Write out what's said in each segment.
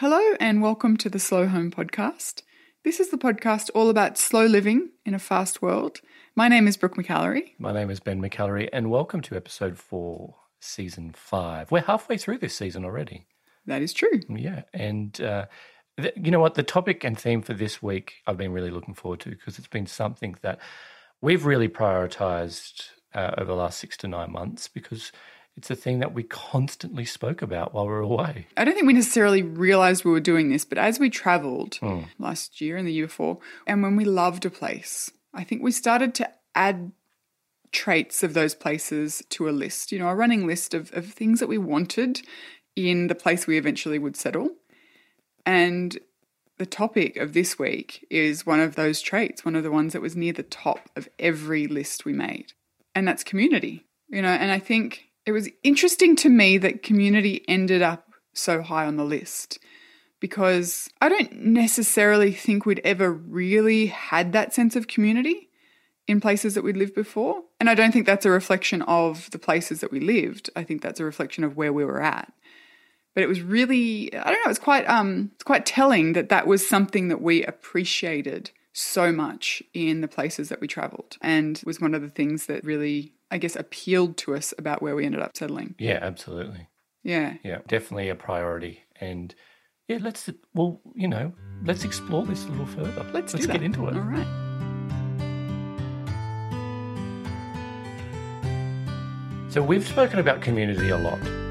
Hello, and welcome to the Slow Home Podcast. This is the podcast all about slow living in a fast world. My name is Brooke McAlary. My name is Ben McAlary, and welcome to episode four, season five. We're halfway through this season already. That is true. Yeah. And uh, th- you know what? The topic and theme for this week, I've been really looking forward to because it's been something that we've really prioritized uh, over the last six to nine months because it's a thing that we constantly spoke about while we were away. I don't think we necessarily realized we were doing this, but as we traveled hmm. last year and the year before, and when we loved a place, I think we started to add traits of those places to a list, you know, a running list of, of things that we wanted in the place we eventually would settle. And the topic of this week is one of those traits, one of the ones that was near the top of every list we made. And that's community. You know, and I think it was interesting to me that community ended up so high on the list because I don't necessarily think we'd ever really had that sense of community in places that we'd lived before. And I don't think that's a reflection of the places that we lived. I think that's a reflection of where we were at. But it was really, I don't know, it's quite um it's quite telling that that was something that we appreciated so much in the places that we traveled and was one of the things that really I guess appealed to us about where we ended up settling. Yeah, absolutely. Yeah. Yeah, definitely a priority. And yeah, let's, well, you know, let's explore this a little further. Let's, let's get into it. All right. So we've spoken about community a lot.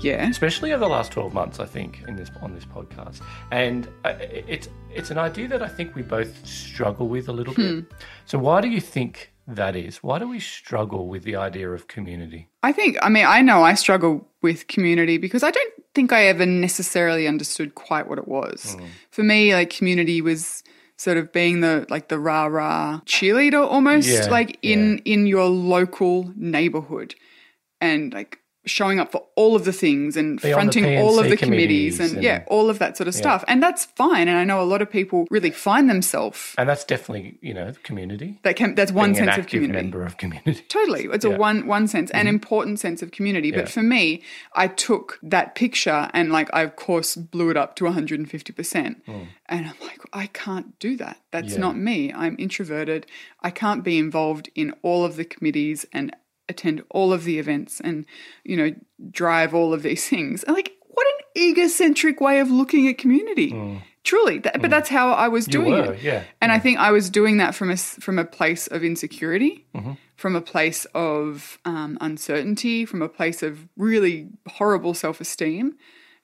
Yeah. especially over the last 12 months i think in this on this podcast. And uh, it's it's an idea that i think we both struggle with a little bit. So why do you think that is? Why do we struggle with the idea of community? I think, I mean, I know I struggle with community because I don't think I ever necessarily understood quite what it was. For me, like, community was sort of being the like the rah rah cheerleader almost Yeah, like in in your local neighborhood. And like showing up for all of the things and Be fronting all of the committees committees and, yeah all of that sort of stuff and that's fine and i know a lot of people really find themselves and that's definitely you know community that can that's one Being sense of community member of community Totally. It's a Yeah. Mm-hmm. one one sense, an important sense of community. But Yeah. for me, I took that picture and like I of course blew it up to 150%. And I'm like, I can't do that. That's. Yeah. not me. I'm introverted. I can't be involved in all of the committees and attend all of the events and, you know, drive all of these things. And like, what an egocentric way of looking at community. Truly. That, But that's how I was Mm. doing were it. yeah And I think I was doing that from a from a place of insecurity, Mm-hmm. from a place of um, uncertainty, from a place of really horrible self esteem,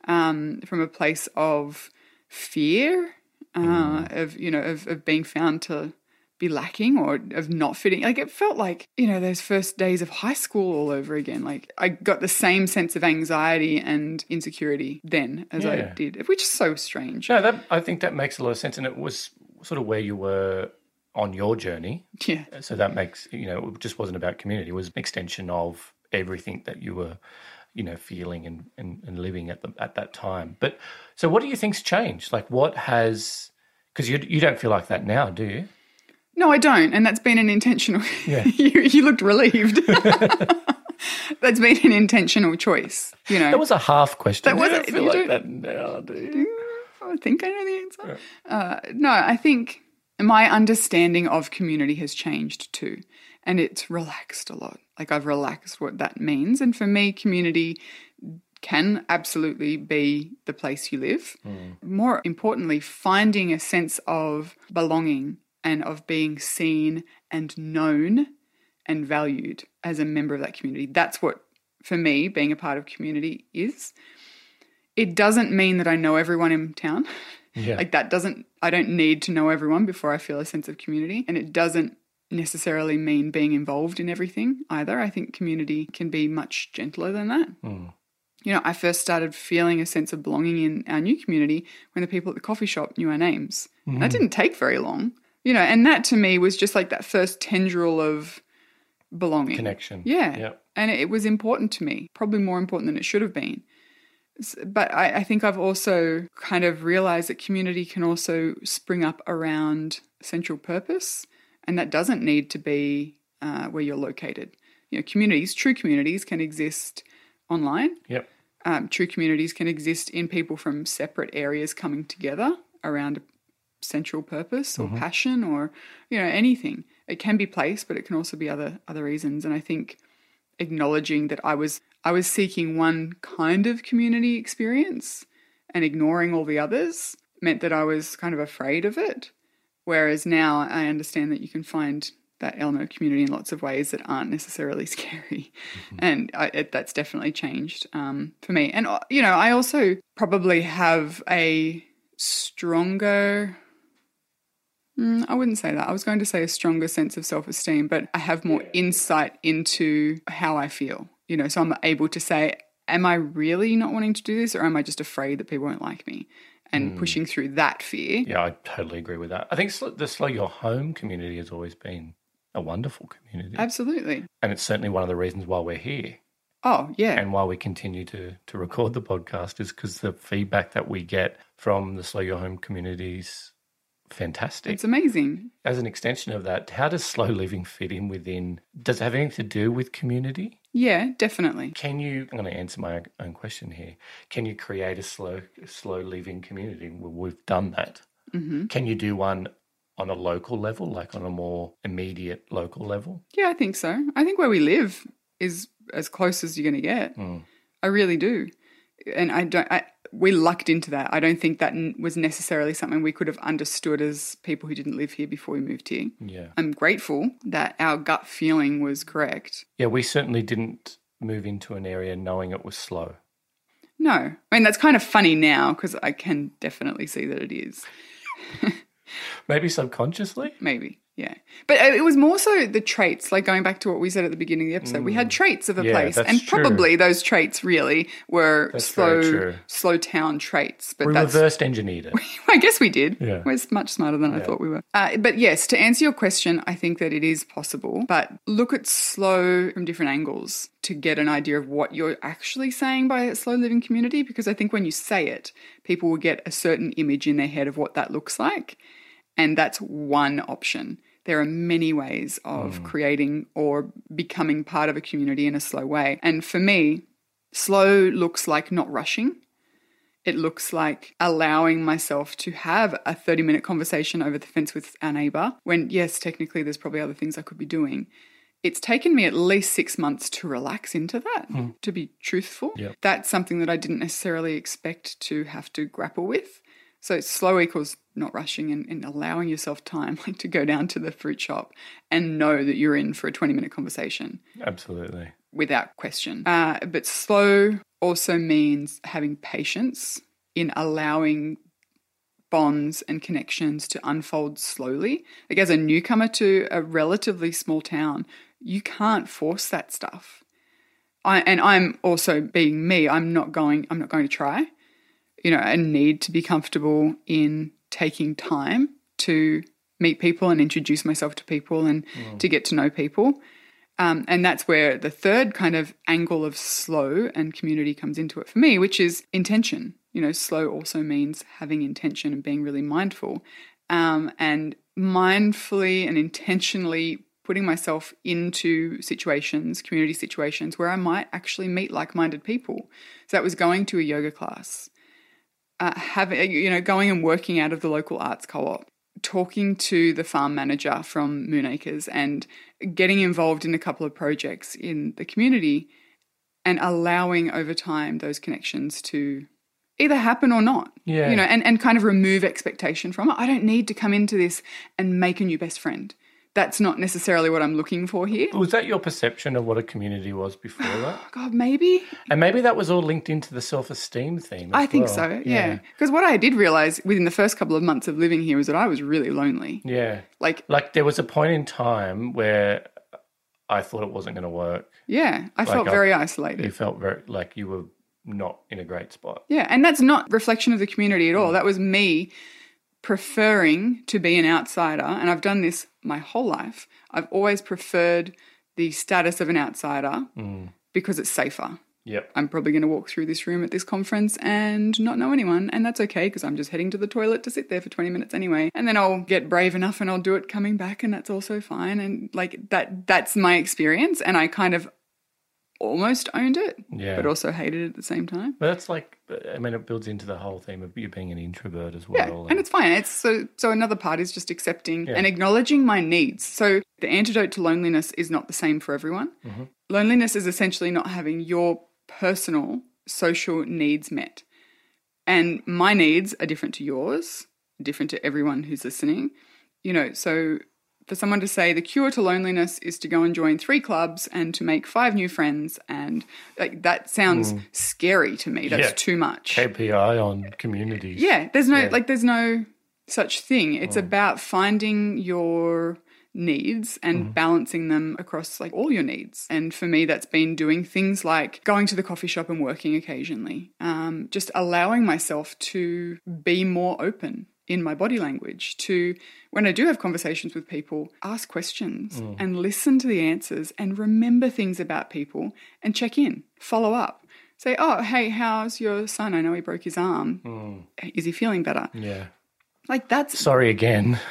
um, from a place of fear, uh, Mm. of you know of, of being found to be lacking or of not fitting. Like it felt like you know those first days of high school all over again. Like I got the same sense of anxiety and insecurity then as I did, which is so strange. no that i think that makes a lot of sense and it was sort of where you were on your journey Yeah. so that makes you know it just wasn't about community it was an extension of everything that you were you know feeling and, and, and living at the at that time but so what do you think's changed like what has because you, you don't feel like that now do you No, I don't, and that's been an intentional. Yeah. you, you looked relieved. that's been an intentional choice. You know, that was a half question That wasn't- don't feel like that now do you I think I know the answer. Uh, no, I think my understanding of community has changed too, and it's relaxed a lot. Like I've relaxed what that means, and for me, community can absolutely be the place you live. More importantly, finding a sense of belonging and of being seen and known and valued as a member of that community. That's what, for me, being a part of community is. It doesn't mean that I know everyone in town. yeah Like that doesn't, I don't need to know everyone before I feel a sense of community. And it doesn't necessarily mean being involved in everything either. I think community can be much gentler than that. Hmm. You know, I first started feeling a sense of belonging in our new community when the people at the coffee shop knew our names. Hmm. That didn't take very long. You know, and that to me was just like that first tendril of belonging. connection Yeah. yeah And it was important to me, probably more important than it should have been. But I, I think I've also kind of realized that community can also spring up around central purpose, and that doesn't need to be uh, where you're located. You know, communities, true communities, can exist online. yep um, true communities can exist in people from separate areas coming together around a central purpose or passion or you know anything. It can be place, but it can also be other other reasons. And I think acknowledging that I was I was seeking one kind of community experience and ignoring all the others meant that I was kind of afraid of it. Whereas now I understand that you can find that element of community in lots of ways that aren't necessarily scary. And I, it, that's definitely changed um, for me. And, uh, you know, I also probably have a stronger. Mm, I wouldn't say that. I was going to say a stronger sense of self esteem, but I have more insight into how I feel. You know, so I'm able to say, am I really not wanting to do this or am I just afraid that people won't like me? And pushing through that fear. Yeah, I totally agree with that. I think the Slow Your Home community has always been a wonderful community. Absolutely. And it's certainly one of the reasons why we're here Oh, yeah. and why we continue to, to record the podcast is because the feedback that we get from the Slow Your Home community is fantastic. It's amazing. As an extension of that, how does slow living fit in within? Does it have anything to do with community? Yeah, definitely. Can you? I'm going to answer my own question here. Can you create a slow, slow living community? Well, we've done that. hmm Can you do one on a local level, like on a more immediate local level? Yeah, I think so. I think where we live is as close as you're going to get. Mm. I really do. And I don't, I, we lucked into that. I don't think that n- was necessarily something we could have understood as people who didn't live here before we moved here. Yeah. I'm grateful that our gut feeling was correct. Yeah, we certainly didn't move into an area knowing it was slow. No, I mean, that's kind of funny now because I can definitely see that it is. Maybe subconsciously. Maybe. Yeah. But uh, it was more so the traits, like going back to what we said at the beginning of the episode. We had traits of a Mm. Yeah, place. And true. probably those traits really were That's slow slow town traits. But We reversed engineered it. I guess we did. Yeah. We're much smarter than I thought we were. Uh, but yes, to answer your question, I think that it is possible. But look at slow from different angles to get an idea of what you're actually saying by a slow living community. Because I think when you say it, people will get a certain image in their head of what that looks like. And that's one option. There are many ways of hmm. creating or becoming part of a community in a slow way. And for me, slow looks like not rushing. It looks like allowing myself to have a 30 minute conversation over the fence with our neighbor when, yes, technically there's probably other things I could be doing. It's taken me at least six months to relax into that, hmm. to be truthful. Yep. That's something that I didn't necessarily expect to have to grapple with. So slow equals not rushing and, and allowing yourself time, like to go down to the fruit shop and know that you're in for a 20 minute conversation Absolutely. without question. Uh, but slow also means having patience in allowing bonds and connections to unfold slowly. Like as a newcomer to a relatively small town, you can't force that stuff. I, and I'm also being me. I'm not going. I'm not going to try. You know, I need to be comfortable in taking time to meet people and introduce myself to people and to get to know people. Um, and that's where the third kind of angle of slow and community comes into it for me, which is intention. You know, slow also means having intention and being really mindful. Um, and mindfully and intentionally putting myself into situations, community situations, where I might actually meet like minded people. So that was going to a yoga class, uh, having, you know, going and working out of the local arts co op, talking to the farm manager from Moonacres and getting involved in a couple of projects in the community and allowing over time those connections to either happen or not. Yeah. You know, and, and kind of remove expectation from it. I don't need to come into this and make a new best friend. That's not necessarily what I'm looking for here. Was that your perception of what a community was before that? God, maybe. And maybe that was all linked into the self esteem theme. as I think well. so, yeah. Because what I did realize within the first couple of months of living here was that I was really lonely. Yeah. Like, Like there was a point in time where I thought it wasn't going to work. yeah, I felt I- very isolated. You felt very like you were not in a great spot. Yeah, and that's not reflection of the community at all. Mm. That was me preferring to be an outsider, and I've done this my whole life. I've always preferred the status of an outsider mm. because it's safer. Yep. I'm probably going to walk through this room at this conference and not know anyone, and that's okay because I'm just heading to the toilet to sit there for 20 minutes anyway. And then I'll get brave enough and I'll do it coming back, and that's also fine. And like that, that's my experience, and I kind of almost owned it, Yeah. but also hated it at the same time. But that's like, I mean, it builds into the whole theme of you being an introvert as well. Yeah, well. and it's fine. It's so so another part is just accepting Yeah. and acknowledging my needs. So the antidote to loneliness is not the same for everyone. Mm-hmm. Loneliness is essentially not having your personal social needs met. And my needs are different to yours, different to everyone who's listening. You know, so for someone to say the cure to loneliness is to go and join three clubs and to make five new friends and like that sounds scary to me. That's Mm. Yeah. too much. KPI on communities. Yeah, there's no Yeah. like there's no such thing. It's about finding your needs and balancing them across like all your needs. And for me, that's been doing things like going to the coffee shop and working occasionally. Um, just allowing myself to be more open in my body language to when I do have conversations with people, ask questions mm. and listen to the answers and remember things about people and check in, follow up. Say, oh, hey, how's your son? I know he broke his arm. Mm. Is he feeling better? Yeah. Like that's Sorry again.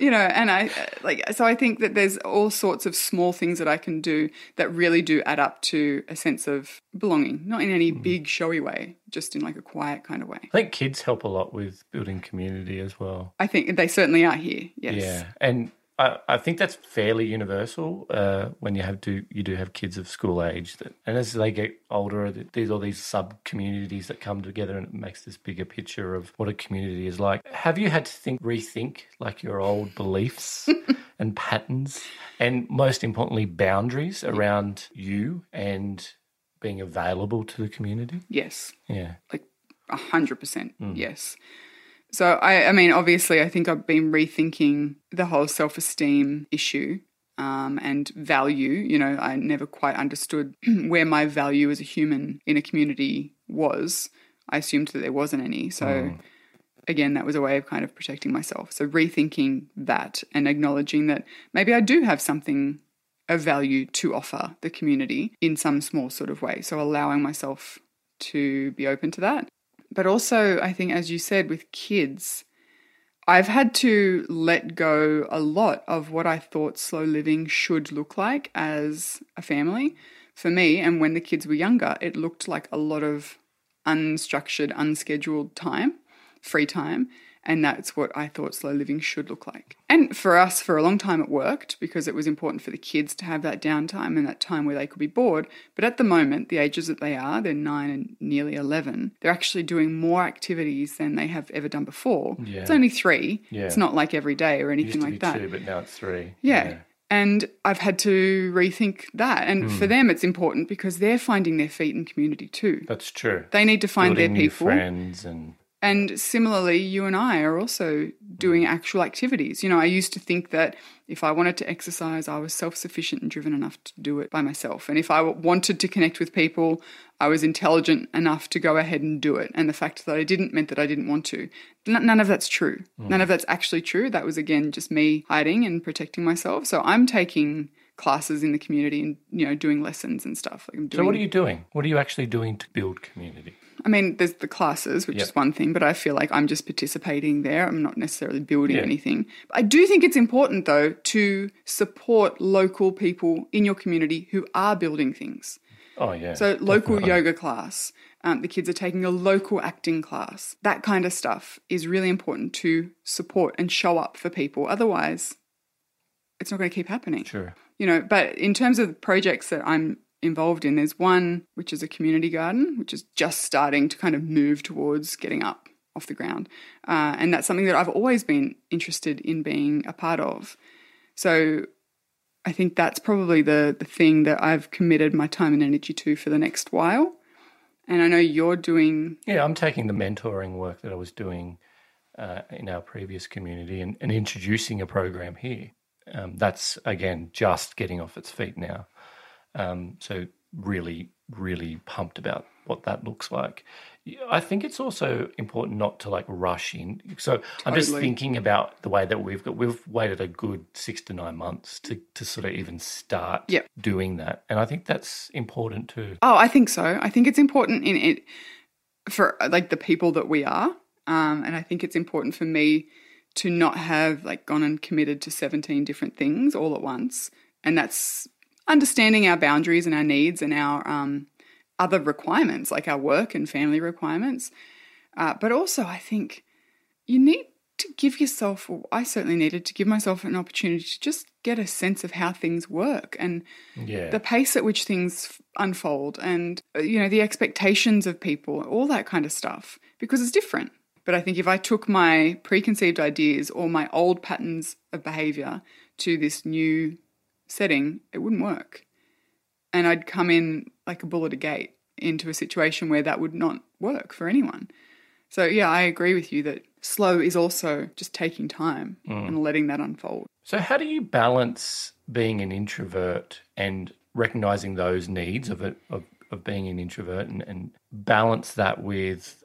you know and i uh, like so i think that there's all sorts of small things that i can do that really do add up to a sense of belonging not in any mm-hmm. big showy way just in like a quiet kind of way. I think kids help a lot with building community as well. i think they certainly are here yes. Yeah, and I, I think that's fairly universal uh, when you have to you do have kids of school age that, and as they get older, there's all these sub communities that come together, and it makes this bigger picture of what a community is like. Have you had to think rethink like your old beliefs and patterns, and most importantly, boundaries around you and being available to the community? yes. Yeah, like hundred percent yes so I, I mean obviously i think i've been rethinking the whole self-esteem issue um, and value you know i never quite understood where my value as a human in a community was. I assumed that there wasn't any. So again that was a way of kind of protecting myself. So rethinking that and acknowledging that maybe i do have something of value to offer the community in some small sort of way. So allowing myself to be open to that but also, I think, as you said, with kids, I've had to let go a lot of what I thought slow living should look like as a family for me. And when the kids were younger, it looked like a lot of unstructured, unscheduled time, free time. And that's what I thought slow living should look like. And for us, for a long time, it worked because it was important for the kids to have that downtime and that time where they could be bored. But at the moment, the ages that they are, they're nine and nearly 11, they're actually doing more activities than they have ever done before. Yeah. It's only three. Yeah. It's not like every day or it anything used to like be that. two, but now it's three. Yeah. And I've had to rethink that. And Hmm. for them, it's important because they're finding their feet in community too. that's true. They need to find Building their people. friends and And similarly, you and I are also doing mm. actual activities. You know, I used to think that if I wanted to exercise, I was self sufficient and driven enough to do it by myself. And if I wanted to connect with people, I was intelligent enough to go ahead and do it. And the fact that I didn't meant that I didn't want to. None of that's true. Mm. None of that's actually true. That was, again, just me hiding and protecting myself. So I'm taking classes in the community and, you know, doing lessons and stuff. Like I'm doing So what are you doing? What are you actually doing to build community? I mean, there's the classes, which Yep. is one thing, but I feel like I'm just participating there. I'm not necessarily building Yeah. anything. I do think it's important, though, to support local people in your community who are building things. Oh yeah. So, local definitely. yoga class, um, the kids are taking a local acting class. That kind of stuff is really important to support and show up for people. Otherwise, it's not going to keep happening Sure. you know but in terms of projects that i'm involved in there's one which is a community garden which is just starting to kind of move towards getting up off the ground uh, and that's something that i've always been interested in being a part of so i think that's probably the the thing that i've committed my time and energy to for the next while and i know you're doing Yeah, I'm taking the mentoring work that I was doing uh, in our previous community and, and introducing a program here. Um, that's again just getting off its feet now. Um, so really, really pumped about what that looks like. I think it's also important not to like rush in. So I'm just thinking about the way that we've got. We've waited a good six to nine months to to sort of even start Yep. doing that, and I think that's important too. Oh, I think so. I think it's important in it for like the people that we are, um, and I think it's important for me to not have like gone and committed to seventeen different things all at once. And that's understanding our boundaries and our needs and our um, other requirements, like our work and family requirements. Uh, but also, I think you need to give yourself, or I certainly needed to give myself an opportunity to just get a sense of how things work and Yeah. the pace at which things unfold and, uh, you know, the expectations of people, all that kind of stuff, because it's different. But I think if I took my preconceived ideas or my old patterns of behavior to this new setting, it wouldn't work. And I'd come in like a bull at a gate into a situation where that would not work for anyone. So, yeah, I agree with you that slow is also just taking time mm. and letting that unfold. So, how do you balance being an introvert and recognizing those needs of it of, of being an introvert and, and balance that with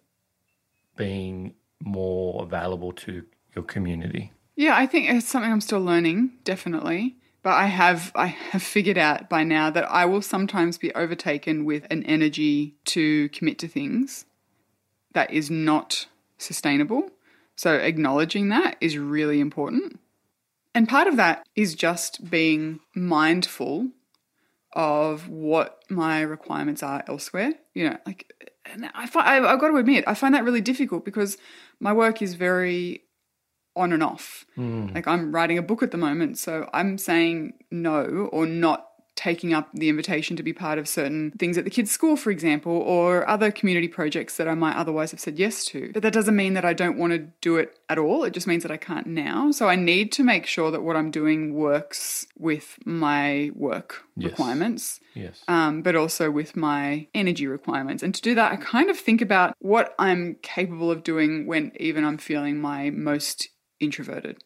being more available to your community? Yeah, I think it's something I'm still learning, definitely. But I have I have figured out by now that I will sometimes be overtaken with an energy to commit to things that is not sustainable. So acknowledging that is really important. And part of that is just being mindful of what my requirements are elsewhere. You know, like, and I find, I've got to admit, I find that really difficult because my work is very on and off. Like, I'm writing a book at the moment, so I'm saying no or not taking up the invitation to be part of certain things at the kids' school, for example, or other community projects that I might otherwise have said yes to. But that doesn't mean that I don't want to do it at all. It just means that I can't now. So I need to make sure that what I'm doing works with my work Yes. requirements Yes. um, but also with my energy requirements. And to do that, I kind of think about what I'm capable of doing when even I'm feeling my most introverted.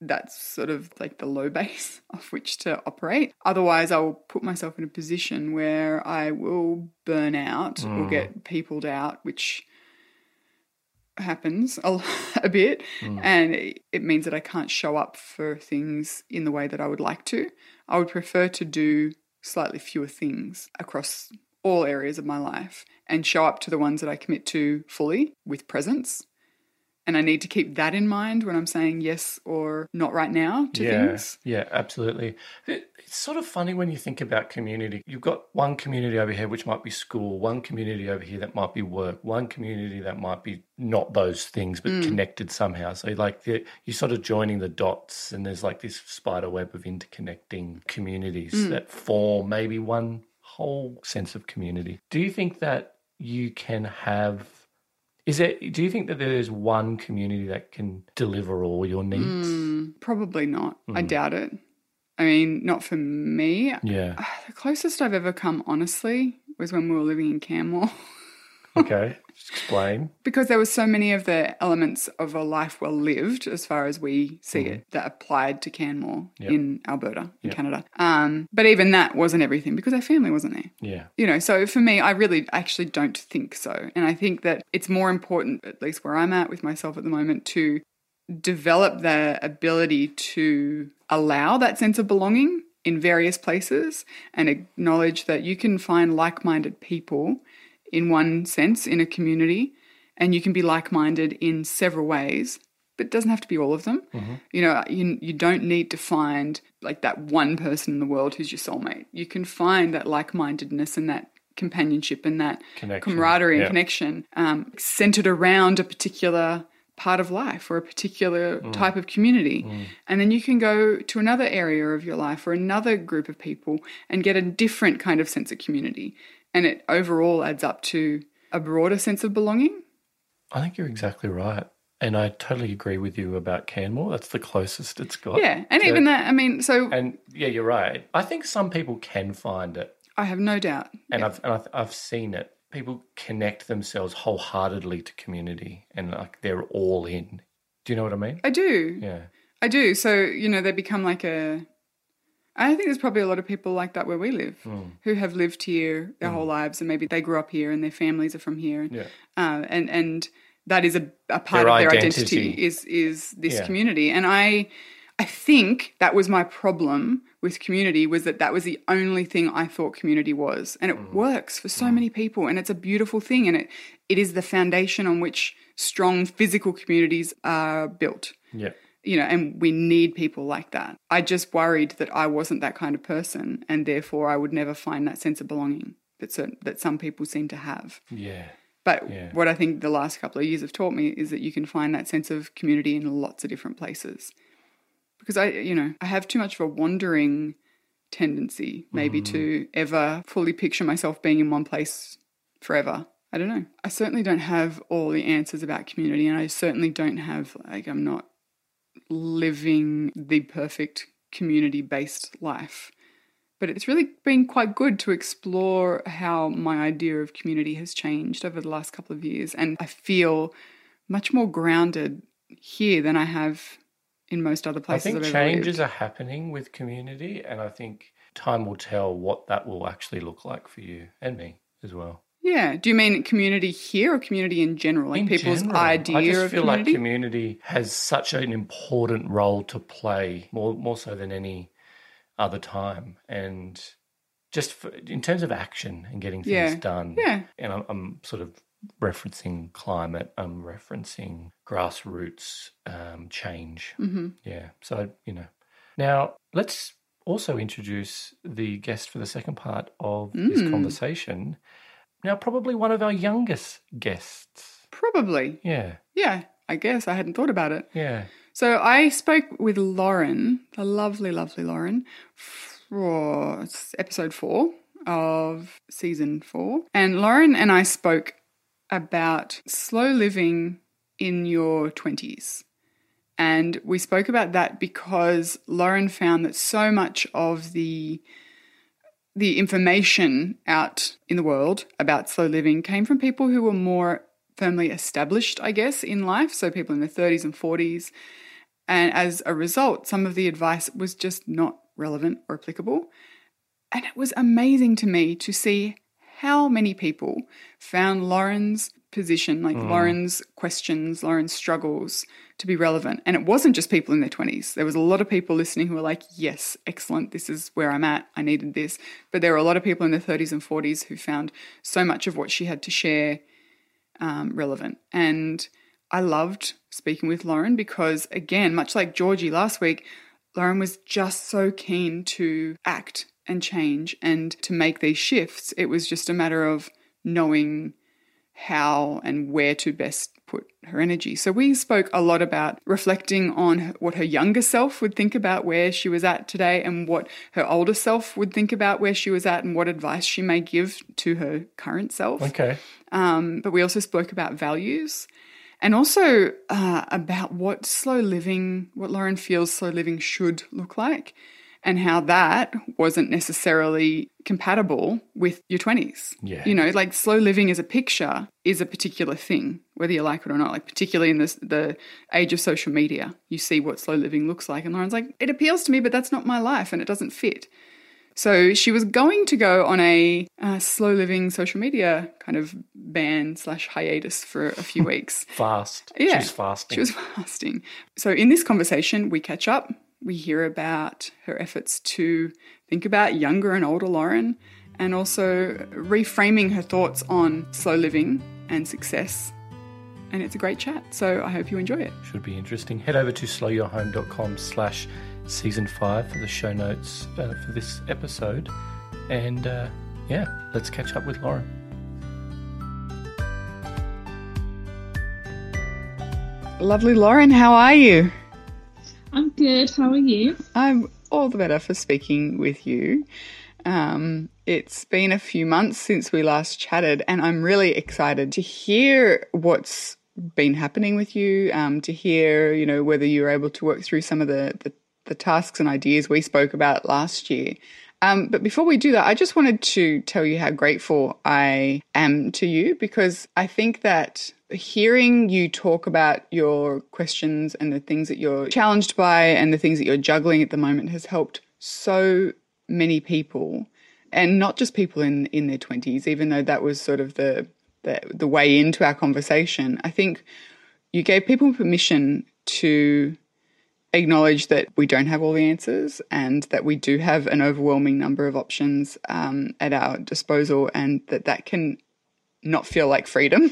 That's sort of like the low base of which to operate. Otherwise, I will put myself in a position where I will burn out or mm. get peopled out, which happens a, a bit. Mm. And it, it means that I can't show up for things in the way that I would like to. I would prefer to do slightly fewer things across all areas of my life and show up to the ones that I commit to fully with presence. And I need to keep that in mind when I'm saying yes or not right now to yeah, things. yeah, absolutely. It, it's sort of funny when you think about community. You've got one community over here, which might be school, one community over here that might be work, one community that might be not those things, but mm. connected somehow. So, like, the, you're sort of joining the dots, and there's like this spider web of interconnecting communities mm. that form maybe one whole sense of community. Do you think that you can have is it? Do you think that there's one community that can deliver all your needs? Mm, probably not. I Hmm. doubt it. I mean, not for me. Yeah. The closest I've ever come, honestly, was when we were living in Canmore. Okay. Explain. because there were so many of the elements of a life well lived, as far as we see it, that applied to Canmore. Yep. in Alberta, in Yep. Canada. Um, but even that wasn't everything because our family wasn't there. Yeah. You know, so for me, I really actually don't think so. And I think that it's more important, at least where I'm at with myself at the moment, to develop the ability to allow that sense of belonging in various places and acknowledge that you can find like minded people in one sense in a community and you can be like minded in several ways. But it doesn't have to be all of them. Mm-hmm. You know, you, you don't need to find like that one person in the world who's your soulmate. You can find that like mindedness and that companionship and that Connection. camaraderie and Yeah. connection um, centered around a particular part of life or a particular mm. type of community. Mm. And then you can go to another area of your life or another group of people and get a different kind of sense of community. And it overall adds up to a broader sense of belonging. I think you're exactly right. And I totally agree with you about Canmore. That's the closest it's got. Yeah. And to- even that, I mean, so And yeah, you're right. I think some people can find it, I have no doubt. and I've and I've, I've seen it. People connect themselves wholeheartedly to community, and like they're all in. Do you know what I mean? I do. Yeah. I do. So, you know, they become like a. I think there's probably a lot of people like that where we live Hmm. who have lived here their whole lives and maybe they grew up here and their families are from here. Yeah. Uh, and, and that is a, a part Their of their identity. identity, is, is this Yeah. community. And I, I think that was my problem with community was that that was the only thing I thought community was. And it Mm. works for so many people and it's a beautiful thing. And it, it is the foundation on which strong physical communities are built Yeah. You know, and we need people like that. I just worried that I wasn't that kind of person, and therefore I would never find that sense of belonging that certain, that some people seem to have. Yeah. But Yeah. what I think the last couple of years have taught me is that you can find that sense of community in lots of different places. Because I, you know, I have too much of a wandering tendency, maybe mm. to ever fully picture myself being in one place forever. I don't know. I certainly don't have all the answers about community, and I certainly don't have, like, I'm not living the perfect community based life. But it's really been quite good to explore how my idea of community has changed over the last couple of years. And I feel much more grounded here than I have in most other I places think I've ever changes lived. are happening with community, and I think time will tell what that will actually look like for you and me as well. Yeah. Do you mean community here or community in general? Like In people's general, idea I just of feel community? like community has such an important role to play, more more so than any other time, and just for, in terms of action and getting things Yeah. done. Yeah. and I'm, I'm sort of referencing climate. I'm referencing grassroots um, change. hmm Yeah. So, you know. Now, let's also introduce the guest for the second part of this Mm. conversation. Now, probably one of our youngest guests. Probably. Yeah. Yeah. I guess I hadn't thought about it. Yeah. So I spoke with Lauren, the lovely, lovely Lauren, for episode four of season four. And Lauren and I spoke about slow living in your 20s. And we spoke about that because Lauren found that so much of the the information out in the world about slow living came from people who were more firmly established, I guess, in life. So people in their 30s and 40s. And as a result, some of the advice was just not relevant or applicable. And it was amazing to me to see how many people found Lauren's position, like hmm. Lauren's questions, Lauren's struggles, to be relevant. And it wasn't just people in their 20s. There was a lot of people listening who were like, yes, excellent, this is where I'm at, I needed this. But there were a lot of people in their 30s and 40s who found so much of what she had to share um, relevant. And I loved speaking with Lauren because, again, much like Georgie last week, Lauren was just so keen to act and change and to make these shifts. It was just a matter of knowing how and where to best put her energy. So we spoke a lot about reflecting on what her younger self would think about where she was at today and what her older self would think about where she was at and what advice she may give to her current self. Okay. Um, but we also spoke about values and also uh, about what slow living, what Lauren feels slow living should look like, and how that wasn't necessarily compatible with your 20s. Yeah. You know, like slow living as a picture is a particular thing, whether you like it or not. Like, particularly in this, the age of social media, you see what slow living looks like. And Lauren's like, it appeals to me, but that's not my life and it doesn't fit. So she was going to go on a uh, slow living social media kind of ban slash hiatus for a few weeks. Fast. Yeah. She was fasting. She was fasting. So in this conversation, we catch up. We hear about her efforts to think about younger and older Lauren and also reframing her thoughts on slow living and success. And it's a great chat. So I hope you enjoy it. Should be interesting. Head over to slowyourhome.com slash season five for the show notes uh, for this episode. And uh, yeah, let's catch up with Lauren. Lovely Lauren, how are you? I'm good. How are you? I'm all the better for speaking with you. Um, it's been a few months since we last chatted, and I'm really excited to hear what's been happening with you. Um, to hear, you know, whether you were able to work through some of the the, the tasks and ideas we spoke about last year. Um, but before we do that, I just wanted to tell you how grateful I am to you because I think that hearing you talk about your questions and the things that you're challenged by and the things that you're juggling at the moment has helped so many people and not just people in in their 20s even though that was sort of the the, the way into our conversation. I think you gave people permission to acknowledge that we don't have all the answers and that we do have an overwhelming number of options um, at our disposal and that that can not feel like freedom.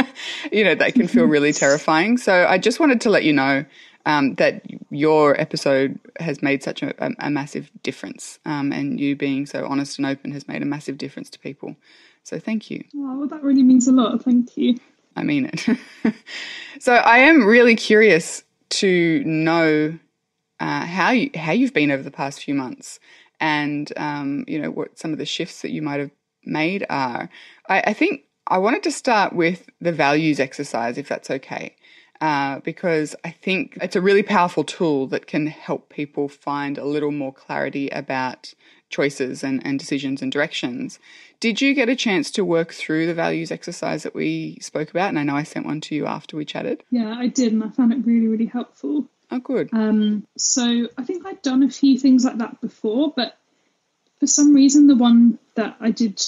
you know, that can feel really terrifying. So I just wanted to let you know um, that your episode has made such a, a, a massive difference, um, and you being so honest and open has made a massive difference to people. So thank you. Oh, well, that really means a lot. Thank you. I mean it. so I am really curious to know uh, how you, how you've been over the past few months, and um, you know what some of the shifts that you might have made are. I, I think I wanted to start with the values exercise, if that's okay. Uh, because I think it's a really powerful tool that can help people find a little more clarity about choices and, and decisions and directions. Did you get a chance to work through the values exercise that we spoke about? And I know I sent one to you after we chatted. Yeah, I did, and I found it really, really helpful. Oh, good. Um, so I think I'd done a few things like that before, but for some reason, the one that I did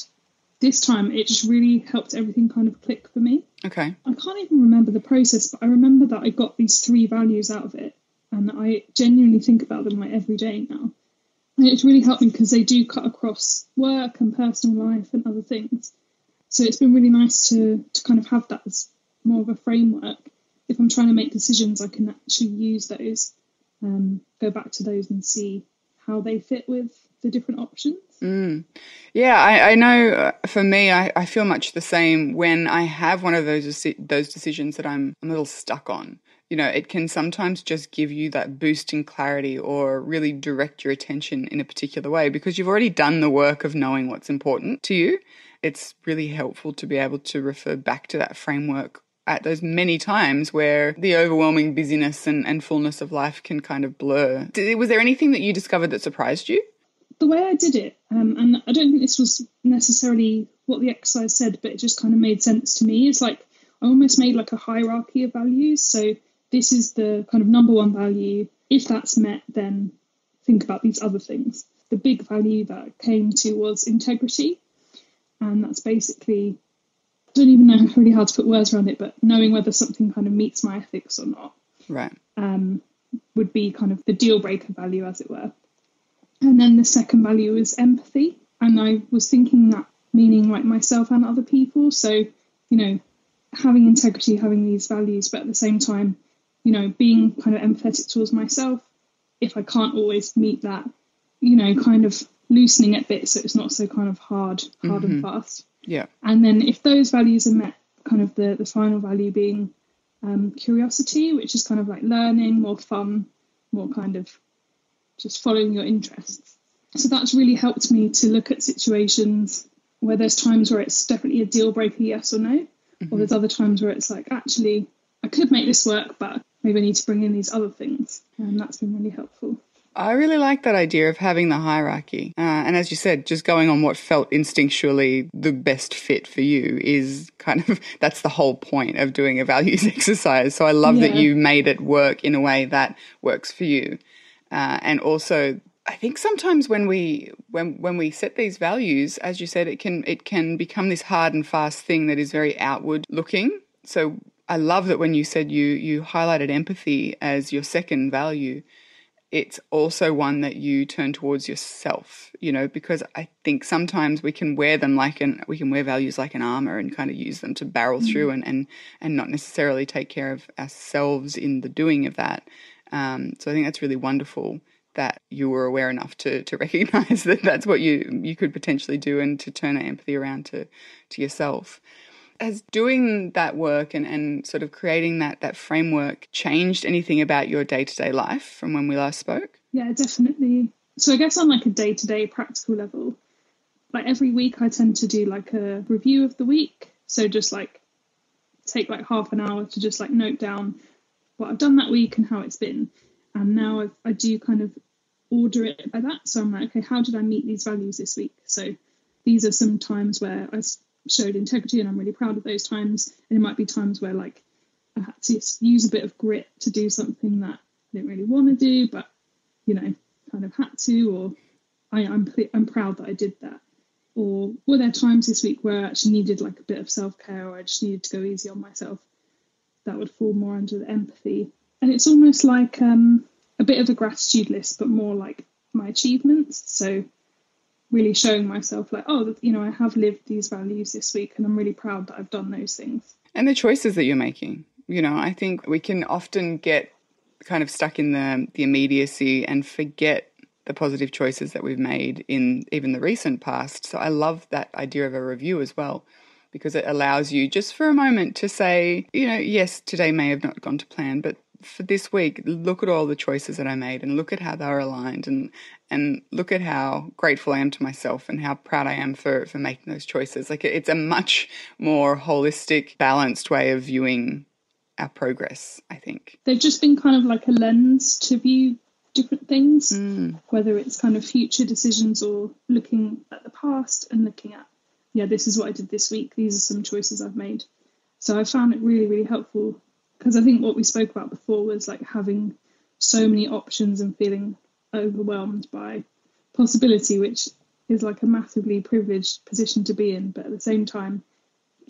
this time, it just really helped everything kind of click for me. Okay. I can't even remember the process, but I remember that I got these three values out of it, and I genuinely think about them like every day now. And it's really helped me because they do cut across work and personal life and other things. So it's been really nice to to kind of have that as more of a framework. If I'm trying to make decisions, I can actually use those, um, go back to those and see how they fit with the different options. Mm. Yeah, I, I know. Uh, for me, I, I feel much the same when I have one of those those decisions that I'm, I'm a little stuck on. You know, it can sometimes just give you that boost in clarity or really direct your attention in a particular way because you've already done the work of knowing what's important to you. It's really helpful to be able to refer back to that framework at those many times where the overwhelming busyness and, and fullness of life can kind of blur. Did, was there anything that you discovered that surprised you? the way I did it, um, and I don't think this was necessarily what the exercise said, but it just kind of made sense to me. It's like I almost made like a hierarchy of values. So this is the kind of number one value. If that's met, then think about these other things. The big value that came to was integrity, and that's basically I don't even know really how to put words around it, but knowing whether something kind of meets my ethics or not. Right. Um, would be kind of the deal breaker value, as it were. And then the second value is empathy. And I was thinking that meaning like myself and other people. So, you know, having integrity, having these values, but at the same time, you know, being kind of empathetic towards myself. If I can't always meet that, you know, kind of loosening it a bit so it's not so kind of hard, hard mm-hmm. and fast. Yeah. And then if those values are met, kind of the, the final value being um, curiosity, which is kind of like learning, more fun, more kind of just following your interests. So that's really helped me to look at situations where there's times where it's definitely a deal breaker, yes or no, mm-hmm. or there's other times where it's like, actually, I could make this work, but maybe I need to bring in these other things. And that's been really helpful. I really like that idea of having the hierarchy. Uh, and as you said, just going on what felt instinctually the best fit for you is kind of that's the whole point of doing a values exercise. So I love yeah. that you made it work in a way that works for you. Uh, and also, I think sometimes when we when when we set these values, as you said, it can it can become this hard and fast thing that is very outward looking. So I love that when you said you you highlighted empathy as your second value, it's also one that you turn towards yourself, you know, because I think sometimes we can wear them like an we can wear values like an armor and kind of use them to barrel mm-hmm. through and, and and not necessarily take care of ourselves in the doing of that. Um, so I think that's really wonderful that you were aware enough to to recognize that that's what you you could potentially do and to turn that empathy around to to yourself. Has doing that work and, and sort of creating that that framework changed anything about your day to day life from when we last spoke? Yeah, definitely. So I guess on like a day to day practical level, like every week I tend to do like a review of the week. So just like take like half an hour to just like note down what I've done that week and how it's been. And now I've, I do kind of order it by that. So I'm like, okay, how did I meet these values this week? So these are some times where I showed integrity and I'm really proud of those times. And it might be times where like I had to use a bit of grit to do something that I didn't really want to do, but you know, kind of had to, or I, I'm I'm proud that I did that. Or were there times this week where I actually needed like a bit of self care, or I just needed to go easy on myself? that would fall more under the empathy. And it's almost like um, a bit of a gratitude list, but more like my achievements. So really showing myself like, oh, you know, I have lived these values this week, and I'm really proud that I've done those things. And the choices that you're making. You know, I think we can often get kind of stuck in the the immediacy and forget the positive choices that we've made in even the recent past. So I love that idea of a review as well because it allows you just for a moment to say, you know, yes, today may have not gone to plan, but for this week, look at all the choices that I made and look at how they were aligned and and look at how grateful I am to myself and how proud I am for for making those choices. Like it's a much more holistic, balanced way of viewing our progress, I think. They've just been kind of like a lens to view different things, mm. whether it's kind of future decisions or looking at the past and looking at, yeah, this is what I did this week. These are some choices I've made. So I found it really, really helpful because I think what we spoke about before was like having so many options and feeling overwhelmed by possibility, which is like a massively privileged position to be in, but at the same time,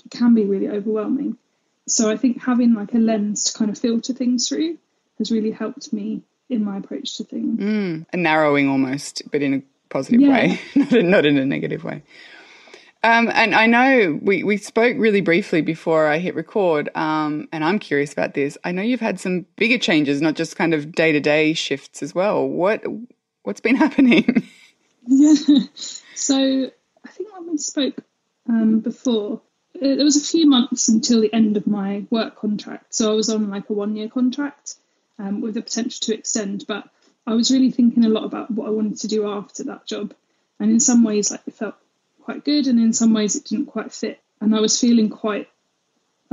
it can be really overwhelming. So I think having like a lens to kind of filter things through has really helped me in my approach to things. Mm, a narrowing almost, but in a positive yeah. way, not, in, not in a negative way. Um, and I know we, we spoke really briefly before I hit record, um, and I'm curious about this. I know you've had some bigger changes, not just kind of day to day shifts as well. What what's been happening? Yeah, so I think when we spoke um, before, it was a few months until the end of my work contract. So I was on like a one year contract um, with the potential to extend, but I was really thinking a lot about what I wanted to do after that job. And in some ways, like it felt quite good, and in some ways, it didn't quite fit. And I was feeling quite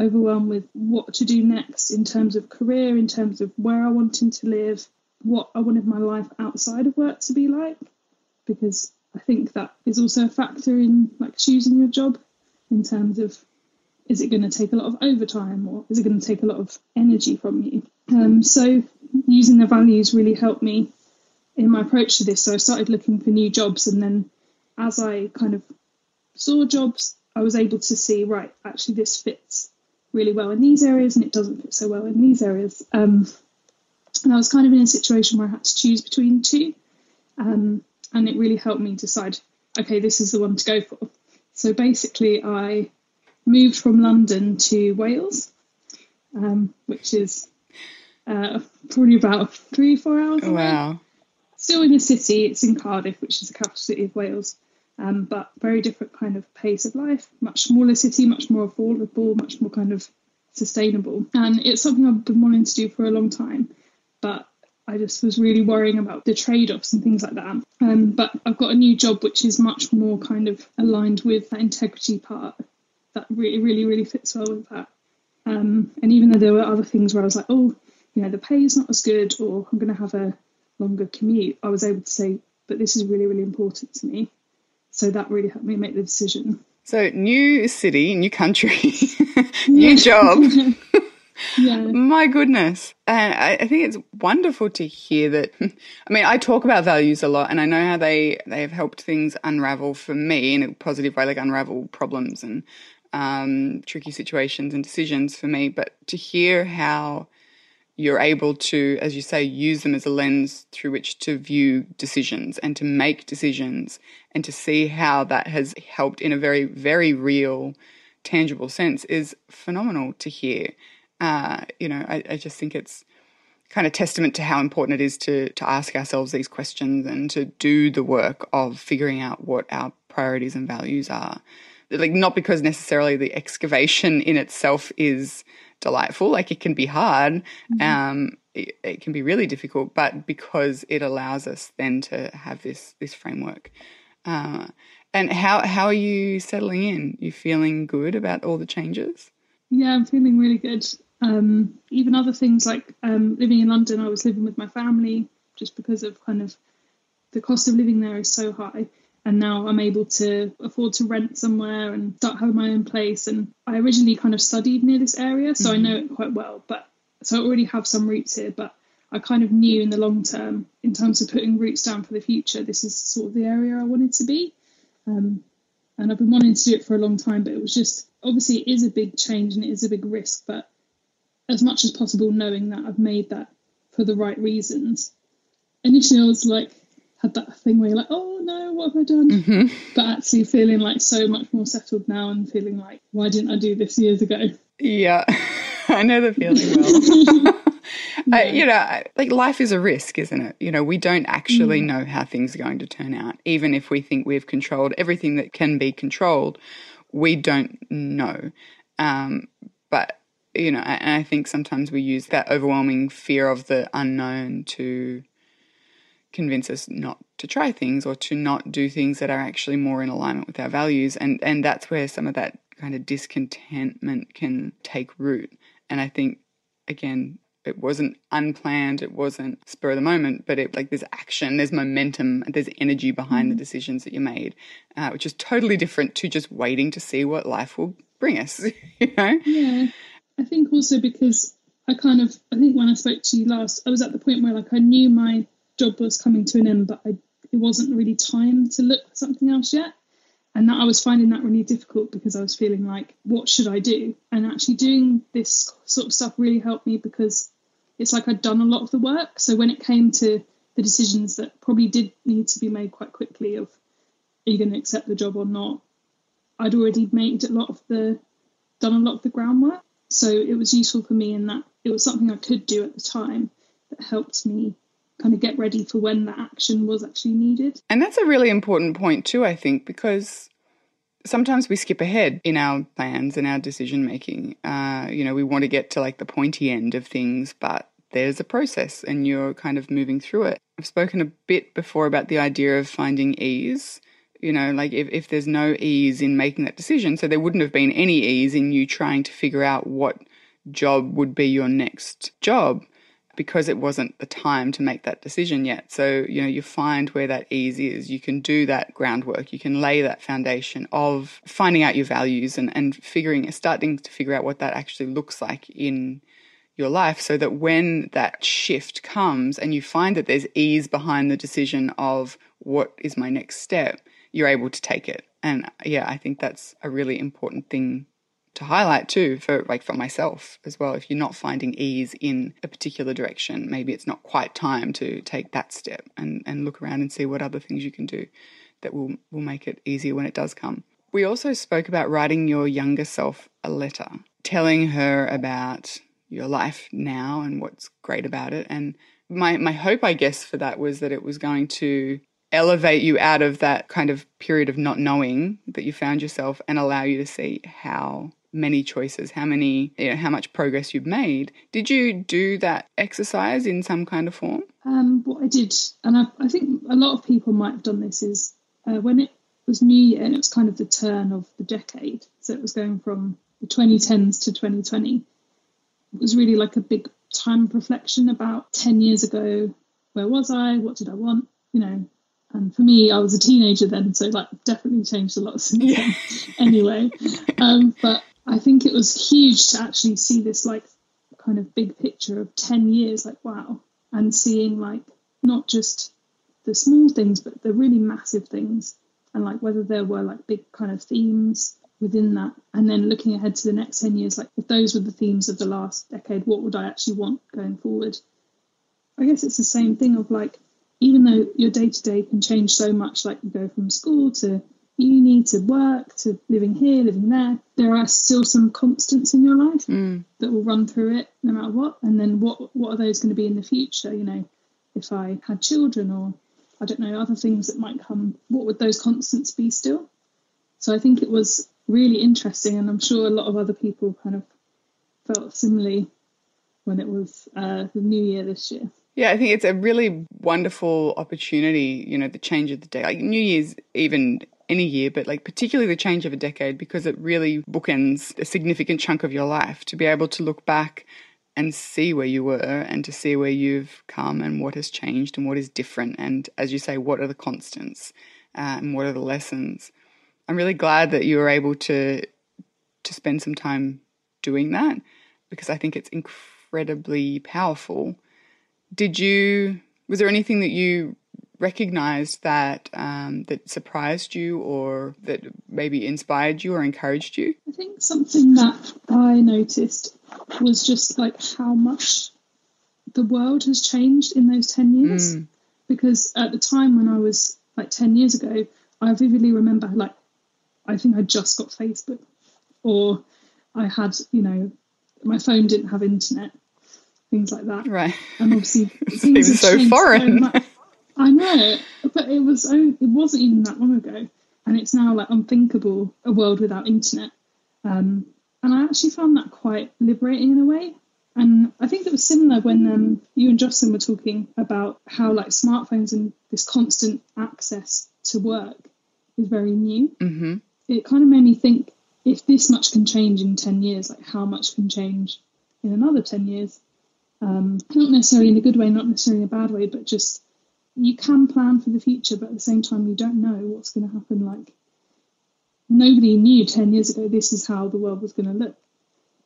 overwhelmed with what to do next in terms of career, in terms of where I wanted to live, what I wanted my life outside of work to be like, because I think that is also a factor in like choosing your job in terms of is it going to take a lot of overtime or is it going to take a lot of energy from you? Um, so using the values really helped me in my approach to this. So I started looking for new jobs, and then as I kind of saw jobs, I was able to see right, actually this fits really well in these areas, and it doesn't fit so well in these areas. Um, and I was kind of in a situation where I had to choose between two, um, and it really helped me decide, okay, this is the one to go for. So basically, I moved from London to Wales, um, which is uh, probably about three, four hours away. Wow. Still in the city, it's in Cardiff, which is the capital city of Wales, um, but very different kind of pace of life, much smaller city, much more affordable, much more kind of sustainable. And it's something I've been wanting to do for a long time, but I just was really worrying about the trade offs and things like that. Um, but I've got a new job which is much more kind of aligned with that integrity part that really, really, really fits well with that. Um, and even though there were other things where I was like, oh, you know, the pay is not as good or I'm going to have a longer commute, I was able to say, but this is really, really important to me. So that really helped me make the decision. So, new city, new country, new job. yeah. My goodness. And I, I, think it's wonderful to hear that. I mean, I talk about values a lot and I know how they, they have helped things unravel for me in a positive way, like unravel problems and um, tricky situations and decisions for me. But to hear how you're able to, as you say, use them as a lens through which to view decisions and to make decisions and to see how that has helped in a very, very real, tangible sense is phenomenal to hear. Uh, you know, I, I just think it's kind of testament to how important it is to to ask ourselves these questions and to do the work of figuring out what our priorities and values are. Like not because necessarily the excavation in itself is delightful. Like it can be hard. Mm-hmm. Um, it, it, can be really difficult, but because it allows us then to have this this framework. Uh, and how how are you settling in? You feeling good about all the changes? Yeah, I'm feeling really good. Um, even other things like um, living in London, I was living with my family just because of kind of the cost of living there is so high and now I'm able to afford to rent somewhere and start having my own place. And I originally kind of studied near this area, so mm-hmm. I know it quite well. But so I already have some roots here, but I kind of knew in the long term, in terms of putting roots down for the future, this is sort of the area I wanted to be. Um, and I've been wanting to do it for a long time, but it was just obviously it is a big change and it is a big risk, but as much as possible, knowing that I've made that for the right reasons. Initially, I was like, had that thing where you're like, oh no, what have I done? Mm-hmm. But actually feeling like so much more settled now and feeling like, why didn't I do this years ago? Yeah. I know the feeling well. I, you know, like life is a risk, isn't it? You know, we don't actually mm. know how things are going to turn out. Even if we think we've controlled everything that can be controlled, we don't know. Um, but, you know, and I think sometimes we use that overwhelming fear of the unknown to convince us not to try things or to not do things that are actually more in alignment with our values. And, and that's where some of that kind of discontentment can take root. And I think, again, it wasn't unplanned it wasn't spur of the moment but it like there's action there's momentum there's energy behind mm-hmm. the decisions that you made uh, which is totally different to just waiting to see what life will bring us you know yeah i think also because i kind of i think when i spoke to you last i was at the point where like i knew my job was coming to an end but I, it wasn't really time to look for something else yet and that I was finding that really difficult because I was feeling like, what should I do? And actually, doing this sort of stuff really helped me because it's like I'd done a lot of the work. So when it came to the decisions that probably did need to be made quite quickly of are you going to accept the job or not, I'd already made a lot of the done a lot of the groundwork. So it was useful for me in that it was something I could do at the time that helped me kind of get ready for when that action was actually needed. And that's a really important point too, I think, because sometimes we skip ahead in our plans and our decision making. Uh, you know, we want to get to like the pointy end of things, but there's a process and you're kind of moving through it. I've spoken a bit before about the idea of finding ease. You know, like if, if there's no ease in making that decision, so there wouldn't have been any ease in you trying to figure out what job would be your next job because it wasn't the time to make that decision yet. So, you know, you find where that ease is. You can do that groundwork. You can lay that foundation of finding out your values and, and figuring, starting to figure out what that actually looks like in your life so that when that shift comes and you find that there's ease behind the decision of what is my next step, you're able to take it. And yeah, I think that's a really important thing to highlight too for like for myself as well. If you're not finding ease in a particular direction maybe it's not quite time to take that step and and look around and see what other things you can do that will will make it easier when it does come. We also spoke about writing your younger self a letter telling her about your life now and what's great about it. And my my hope i guess for that was that it was going to elevate you out of that kind of period of not knowing that you found yourself and allow you to see how many choices, how many, you know, how much progress you've made. Did you do that exercise in some kind of form? Um, what I did, and I, I think a lot of people might have done this, is uh, when it was New Year and it was kind of the turn of the decade, so it was going from the 2010s to 2020. It was really like a big time reflection about 10 years ago. Where was I? What did I want? You know, and for me, I was a teenager then, so like definitely changed a lot since yeah. then. anyway, um, but I think it was huge to actually see this like kind of big picture of 10 years, like wow, and seeing like not just the small things, but the really massive things, and like whether there were like big kind of themes within that, and then looking ahead to the next 10 years, like if those were the themes of the last decade, what would I actually want going forward? I guess it's the same thing of like, even though your day to day can change so much, like you go from school to uni to work to living here, living there, there are still some constants in your life mm. that will run through it no matter what. And then what what are those going to be in the future? You know, if I had children or I don't know other things that might come, what would those constants be still? So I think it was really interesting, and I'm sure a lot of other people kind of felt similarly when it was uh, the new year this year. Yeah, I think it's a really wonderful opportunity, you know, the change of the day. Like New Year's even any year, but like particularly the change of a decade because it really bookends a significant chunk of your life to be able to look back and see where you were and to see where you've come and what has changed and what is different. And as you say, what are the constants uh, and what are the lessons? I'm really glad that you were able to to spend some time doing that because I think it's incredibly powerful. Did you was there anything that you recognized that um, that surprised you or that maybe inspired you or encouraged you? I think something that I noticed was just like how much the world has changed in those 10 years. Mm. Because at the time when I was like 10 years ago, I vividly remember like, I think I just got Facebook or I had, you know, my phone didn't have internet, things like that. Right. And obviously, things so foreign. much. I know, but it was only, it wasn't even that long ago, and it's now like unthinkable a world without internet. Um, and I actually found that quite liberating in a way. And I think it was similar when um, you and Jocelyn were talking about how like smartphones and this constant access to work is very new. hmm It kind of made me think if this much can change in 10 years, like how much can change in another 10 years? Um, not necessarily in a good way, not necessarily in a bad way, but just you can plan for the future, but at the same time, you don't know what's going to happen. Like, nobody knew 10 years ago this is how the world was going to look.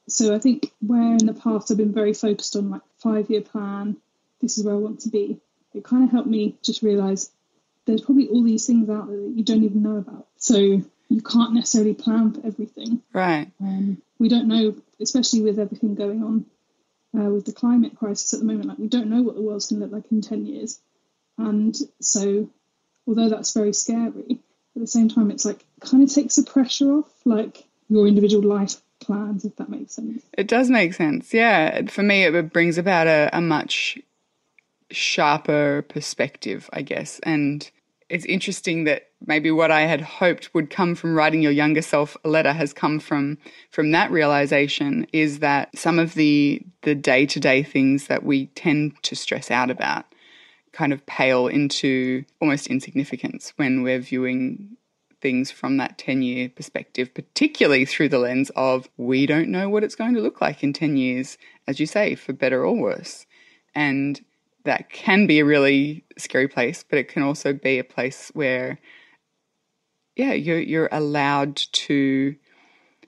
So I think where in the past I've been very focused on like five year plan, this is where I want to be, it kind of helped me just realize there's probably all these things out there that you don't even know about. So you can't necessarily plan for everything. Right. Um, we don't know, especially with everything going on uh, with the climate crisis at the moment. Like we don't know what the world's going to look like in ten years, and so although that's very scary, at the same time, it's like kind of takes the pressure off, like your individual life plans, if that makes sense. It does make sense. Yeah. For me, it brings about a, a much sharper perspective, I guess. And it's interesting that maybe what I had hoped would come from writing your younger self a letter has come from from that realization is that some of the the day-to-day things that we tend to stress out about kind of pale into almost insignificance when we're viewing things from that 10 year perspective, particularly through the lens of we don't know what it's going to look like in 10 years, as you say, for better or worse. And that can be a really scary place, but it can also be a place where, yeah, you're, you're allowed to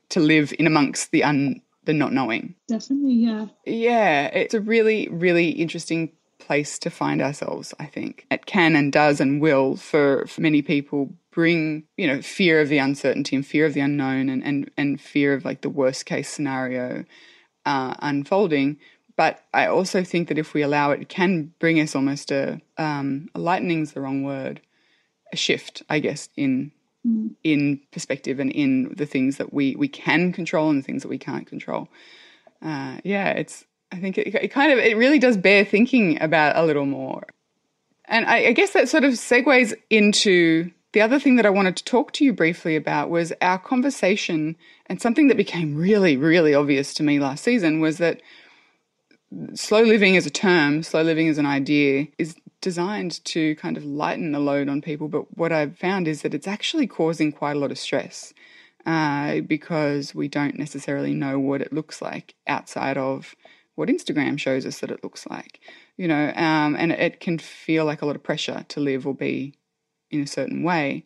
to live in amongst the un the not knowing. Definitely, yeah. Yeah, it's a really, really interesting place to find ourselves, I think. It can and does and will for, for many people bring, you know, fear of the uncertainty and fear of the unknown and, and, and fear of like the worst case scenario uh, unfolding. But I also think that if we allow it, it can bring us almost a, um, a lightning's the wrong word, a shift, I guess, in in perspective and in the things that we we can control and the things that we can't control. Uh, yeah, it's. I think it, it kind of it really does bear thinking about a little more. And I, I guess that sort of segues into the other thing that I wanted to talk to you briefly about was our conversation and something that became really, really obvious to me last season was that slow living as a term, slow living as an idea, is designed to kind of lighten the load on people. But what I've found is that it's actually causing quite a lot of stress uh, because we don't necessarily know what it looks like outside of what Instagram shows us that it looks like, you know, um, and it can feel like a lot of pressure to live or be in a certain way.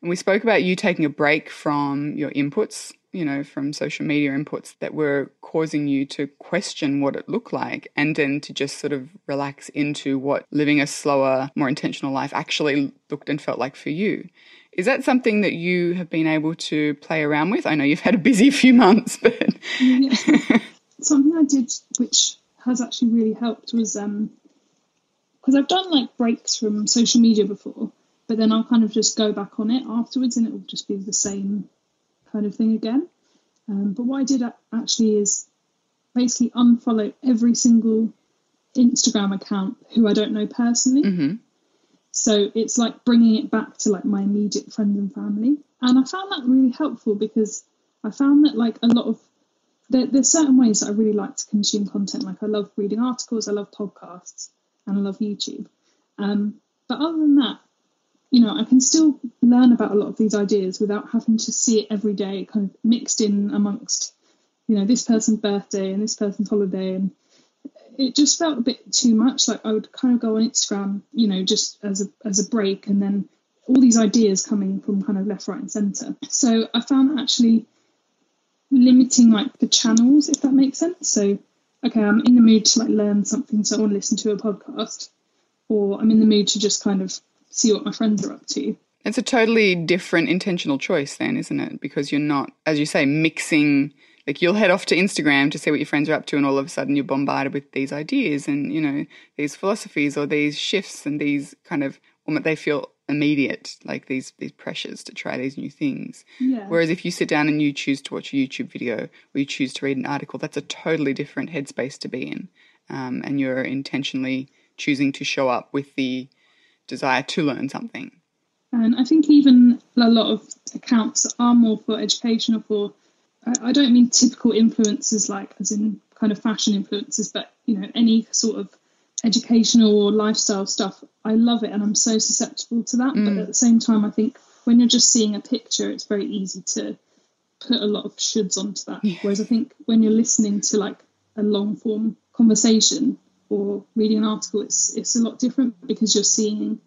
And we spoke about you taking a break from your inputs, you know, from social media inputs that were causing you to question what it looked like and then to just sort of relax into what living a slower, more intentional life actually looked and felt like for you. Is that something that you have been able to play around with? I know you've had a busy few months, but. Something I did which has actually really helped was um because I've done like breaks from social media before, but then I'll kind of just go back on it afterwards and it will just be the same kind of thing again. Um, but what I did actually is basically unfollow every single Instagram account who I don't know personally. Mhm. So it's like bringing it back to like my immediate friends and family. And I found that really helpful because I found that like a lot of there, there's certain ways that I really like to consume content. Like I love reading articles, I love podcasts, and I love YouTube. Um, but other than that, you know, I can still learn about a lot of these ideas without having to see it every day, kind of mixed in amongst, you know, this person's birthday and this person's holiday, and it just felt a bit too much. Like I would kind of go on Instagram, you know, just as a as a break, and then all these ideas coming from kind of left, right, and centre. So I found actually limiting like the channels, if that makes sense. So, okay, I'm in the mood to like learn something, so I want to listen to a podcast, or I'm in the mood to just kind of see what my friends are up to. It's a totally different intentional choice, then, isn't it? Because you're not, as you say, mixing. Like you'll head off to Instagram to see what your friends are up to, and all of a sudden you're bombarded with these ideas and you know these philosophies or these shifts and these kind of they feel immediate, like these these pressures to try these new things. Yeah. Whereas if you sit down and you choose to watch a YouTube video or you choose to read an article, that's a totally different headspace to be in, um, and you're intentionally choosing to show up with the desire to learn something. And I think even a lot of accounts are more for education or for, I, I don't mean typical influencers like as in kind of fashion influencers, but you know any sort of educational or lifestyle stuff. I love it and I'm so susceptible to that. But mm. at the same time, I think when you're just seeing a picture, it's very easy to put a lot of shoulds onto that. Whereas I think when you're listening to like a long form conversation or reading an article, it's it's a lot different because you're seeing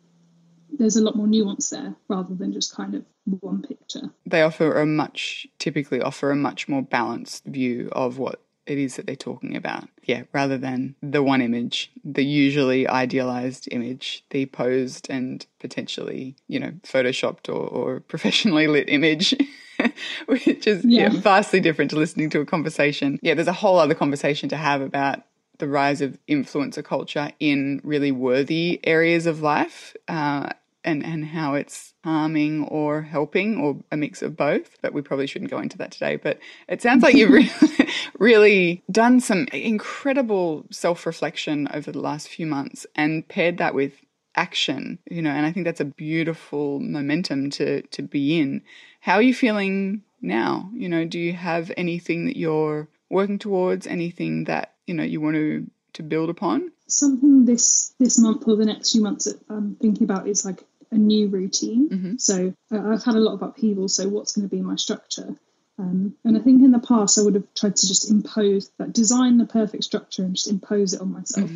there's a lot more nuance there rather than just kind of one picture. They offer a much typically offer a much more balanced view of what it is that they're talking about. Yeah, rather than the one image, the usually idealized image, the posed and potentially, you know, photoshopped or, or professionally lit image. Which is yeah. Yeah. vastly different to listening to a conversation. Yeah, there's a whole other conversation to have about the rise of influencer culture in really worthy areas of life uh, and, and how it's harming or helping or a mix of both. But we probably shouldn't go into that today. But it sounds like you've really, really done some incredible self reflection over the last few months and paired that with action you know and i think that's a beautiful momentum to to be in how are you feeling now you know do you have anything that you're working towards anything that you know you want to to build upon Something this this month or the next few months that I'm thinking about is like a new routine. So uh, I've had a lot of upheaval. So what's going to be my structure? Um, and I think in the past I would have tried to just impose that, design the perfect structure and just impose it on myself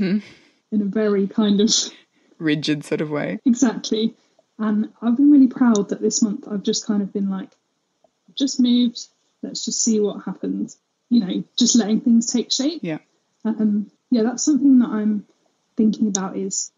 in a very kind of rigid sort of way Exactly. And I've been really proud that this month I've just kind of been like, just moved, let's just see what happens. You know, just letting things take shape. yeah Um, yeah, that's something that I'm thinking about is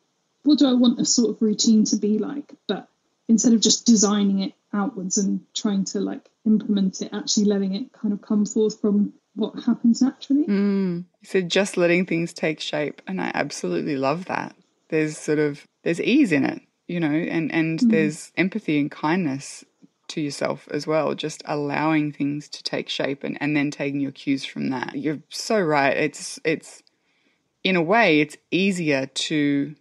what do I want a sort of routine to be like? But instead of just designing it outwards and trying to like implement it, actually letting it kind of come forth from what happens naturally. Mm. You said just letting things take shape, and I absolutely love that. There's sort of there's ease in it, you know, and and mm. there's empathy and kindness to yourself as well. Just allowing things to take shape and and then taking your cues from that. You're so right. It's it's in a way it's easier to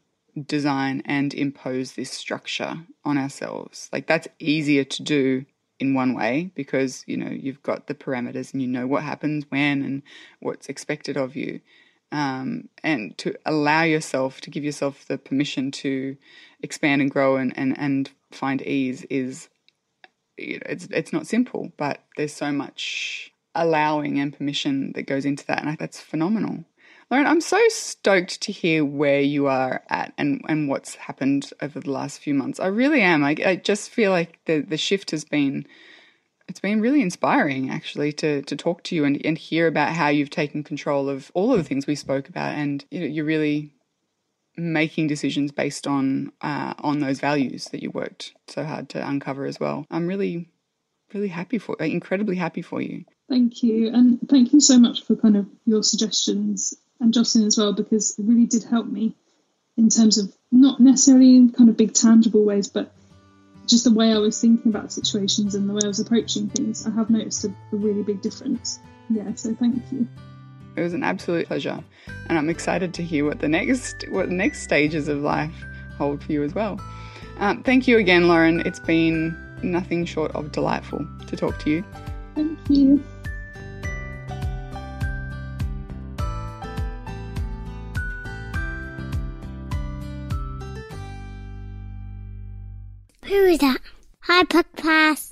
design and impose this structure on ourselves. Like that's easier to do in one way because you know you've got the parameters and you know what happens when and what's expected of you um, and to allow yourself to give yourself the permission to expand and grow and, and, and find ease is you know, it's it's not simple but there's so much allowing and permission that goes into that and that's phenomenal Lauren, I'm so stoked to hear where you are at and, and what's happened over the last few months. I really am. I, I just feel like the, the shift has been it's been really inspiring actually to to talk to you and, and hear about how you've taken control of all of the things we spoke about and you know you're really making decisions based on uh, on those values that you worked so hard to uncover as well. I'm really really happy for incredibly happy for you. Thank you. And thank you so much for kind of your suggestions and Jocelyn as well, because it really did help me in terms of not necessarily in kind of big tangible ways, but just the way I was thinking about situations and the way I was approaching things. I have noticed a, a really big difference. Yeah, so thank you. It was an absolute pleasure, and I'm excited to hear what the next what the next stages of life hold for you as well. Um, thank you again, Lauren. It's been nothing short of delightful to talk to you. Thank you. Who is that? Hi, Puck Pass.